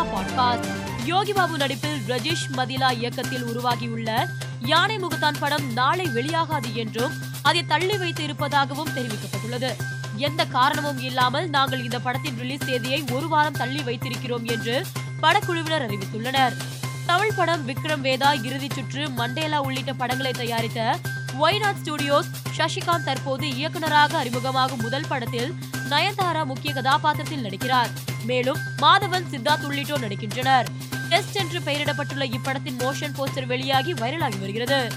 மதிலா podcast. Yogi Babu நடிப்பில் ரஜேஷ் மதிலா இயக்கத்தில் உருவாகியுள்ள யானை முகத்தான் படம் நாளை வெளியாகாது என்றும் அதை தள்ளி வைத்து இருப்பதாகவும் தெரிவிக்கப்பட்டுள்ளது. எந்த காரணமும் இல்லாமல் நாங்கள் இந்த படத்தின் ரிலீஸ் தேதியை ஒரு வாரம் தள்ளி வைத்திருக்கிறோம் என்று படக்குழுவினர் அறிவித்துள்ளனர். தமிழ் படம் விக்ரம் வேதா இறுதிச் சுற்று மண்டேலா உள்ளிட்ட படங்களை தயாரித்த ஒய்நாட் ஸ்டுடியோஸ் சசிகாந்த் தற்போது இயக்குனராக அறிமுகமாகும் முதல் படத்தில் நயன்தாரா முக்கிய கதாபாத்திரத்தில் நடிக்கிறார். மேலும் மாதவன் சித்தார்த் உள்ளிட்டோர் நடிக்கின்றனர். டெஸ்ட் என்று பெயரிடப்பட்டுள்ள இப்படத்தின் மோஷன் போஸ்டர் வெளியாகி வைரலாகி வருகிறது.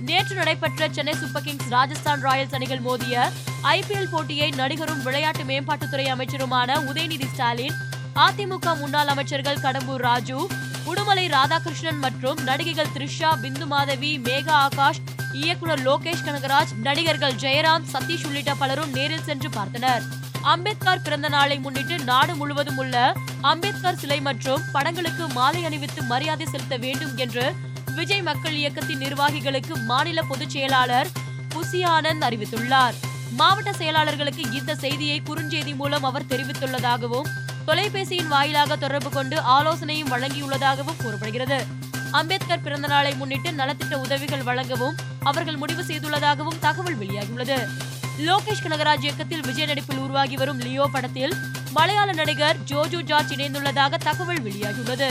நேற்று நடைபெற்ற Chennai super kings Rajasthan Royals அணிகள் மோதிய ஐபிஎல் போட்டியை நடிகரும் விளையாட்டு மேம்பாட்டுத்துறை அமைச்சருமான உதயநிதி ஸ்டாலின் அதிமுக முன்னாள் அமைச்சர்கள் கடம்பூர் ராஜு உடுமலை ராதாகிருஷ்ணன் மற்றும் நடிகைகள் த்ரிஷா பிந்து மாதவி மேகா ஆகாஷ் இயக்குனர் லோகேஷ் கனகராஜ் நடிகர்கள் ஜெயராம் சதீஷ் உள்ளிட்ட பலரும் நேரில் சென்று பார்த்தனர். அம்பேத்கர் பிறந்த நாளை முன்னிட்டு நாடு முழுவதும் உள்ள அம்பேத்கர் சிலை மற்றும் படங்களுக்கு மாலை அணிவித்து மரியாதை செலுத்த வேண்டும் என்று விஜய் மக்கள் இயக்கத்தின் நிர்வாகிகளுக்கு மாநில பொதுச் செயலாளர் புசி ஆனந்த் அறிவித்துள்ளார். மாவட்ட செயலாளர்களுக்கு இந்த செய்தியை குறுஞ்செய்தி மூலம் அவர் தெரிவித்துள்ளதாகவும் தொலைபேசியின் வாயிலாக தொடர்பு கொண்டு ஆலோசனையும் வழங்கியுள்ளதாகவும் கூறப்படுகிறது. அம்பேத்கர் பிறந்த நாளை முன்னிட்டு நலத்திட்ட உதவிகள் வழங்கவும் அவர்கள் முடிவு செய்துள்ளதாகவும் தகவல் வெளியாகியுள்ளது. லோகேஷ் கனகராஜ் இயக்கத்தில் விஜய் நடிப்பில் உருவாகி வரும் லியோ படத்தில் மலையாள நடிகர் ஜோஜோ ஜார்ஜ் இணைந்துள்ளதாக தகவல் வெளியாகியுள்ளது.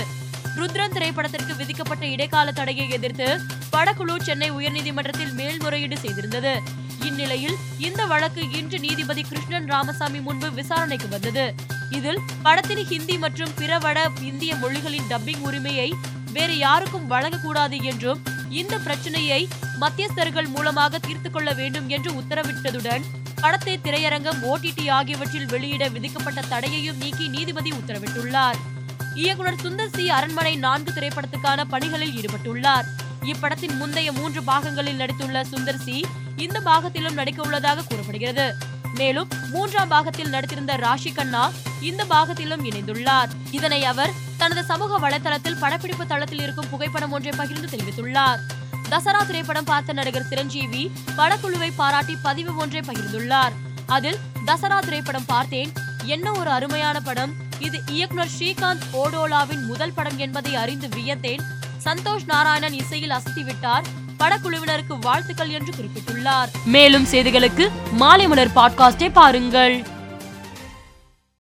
ருத்ரன் திரைப்படத்திற்கு விதிக்கப்பட்ட இடைக்கால தடையை எதிர்த்து படக்குழு சென்னை உயர்நீதிமன்றத்தில் மேல்முறையீடு செய்திருந்தது. இந்நிலையில் இந்த வழக்கு இன்று நீதிபதி கிருஷ்ணன் ராமசாமி முன்பு விசாரணைக்கு வந்தது. இதில் படத்தின் ஹிந்தி மற்றும் பிற வட இந்திய மொழிகளின் டப்பிங் உரிமையை வேறு யாருக்கும் வழங்கக்கூடாது என்றும் இந்த பிரச்சனையை மத்தியஸ்தர்கள் மூலமாக தீர்த்து கொள்ள வேண்டும் என்று உத்தரவிட்டதுடன் படத்தை திரையரங்கம் ஓடிடி ஆகியவற்றில் வெளியிட விதிக்கப்பட்ட தடையையும் நீக்கி நீதிபதி உத்தரவிட்டுள்ளார். இயக்குனர் சுந்தர் சி. அரண்மனை நான்கு திரைப்படத்துக்கான பணிகளில் ஈடுபட்டுள்ளார். இப்படத்தின் முந்தைய மூன்று பாகங்களில் நடித்துள்ள சுந்தர் சி இந்த பாகத்திலும் நடிக்க உள்ளதாக கூறப்படுகிறது. மேலும் மூன்றாம் பாகத்தில் நடித்திருந்த ராஷி கண்ணா இந்த பாகத்திலும் இணைந்துள்ளார். இதனை அவர் தனது சமூக வலைதளத்தில் படப்பிடிப்பு தளத்தில் இருக்கும் புகைப்படம் ஒன்றை பகிர்ந்து தெரிவித்துள்ளார். தசரா திரைப்படம் பார்த்த நடிகர் சிரஞ்சீவி படக்குழுவை பாராட்டி பதிவு ஒன்றை பகிர்ந்துள்ளார். அதில் தசரா திரைப்படம் பார்த்தேன். என்ன ஒரு அருமையான படம். இது இயக்குனர் ஸ்ரீகாந்த் ஓடோலாவின் முதல் படம் என்பதை அறிந்து வியத்தேன். சந்தோஷ் நாராயணன் இசையில் அசத்திவிட்டார். படக்குழுவினருக்கு வாழ்த்துக்கள் என்று குறிப்பிட்டுள்ளார். மேலும் செய்திகளுக்கு மாலை மலர் பாட்காஸ்டை பாருங்கள்.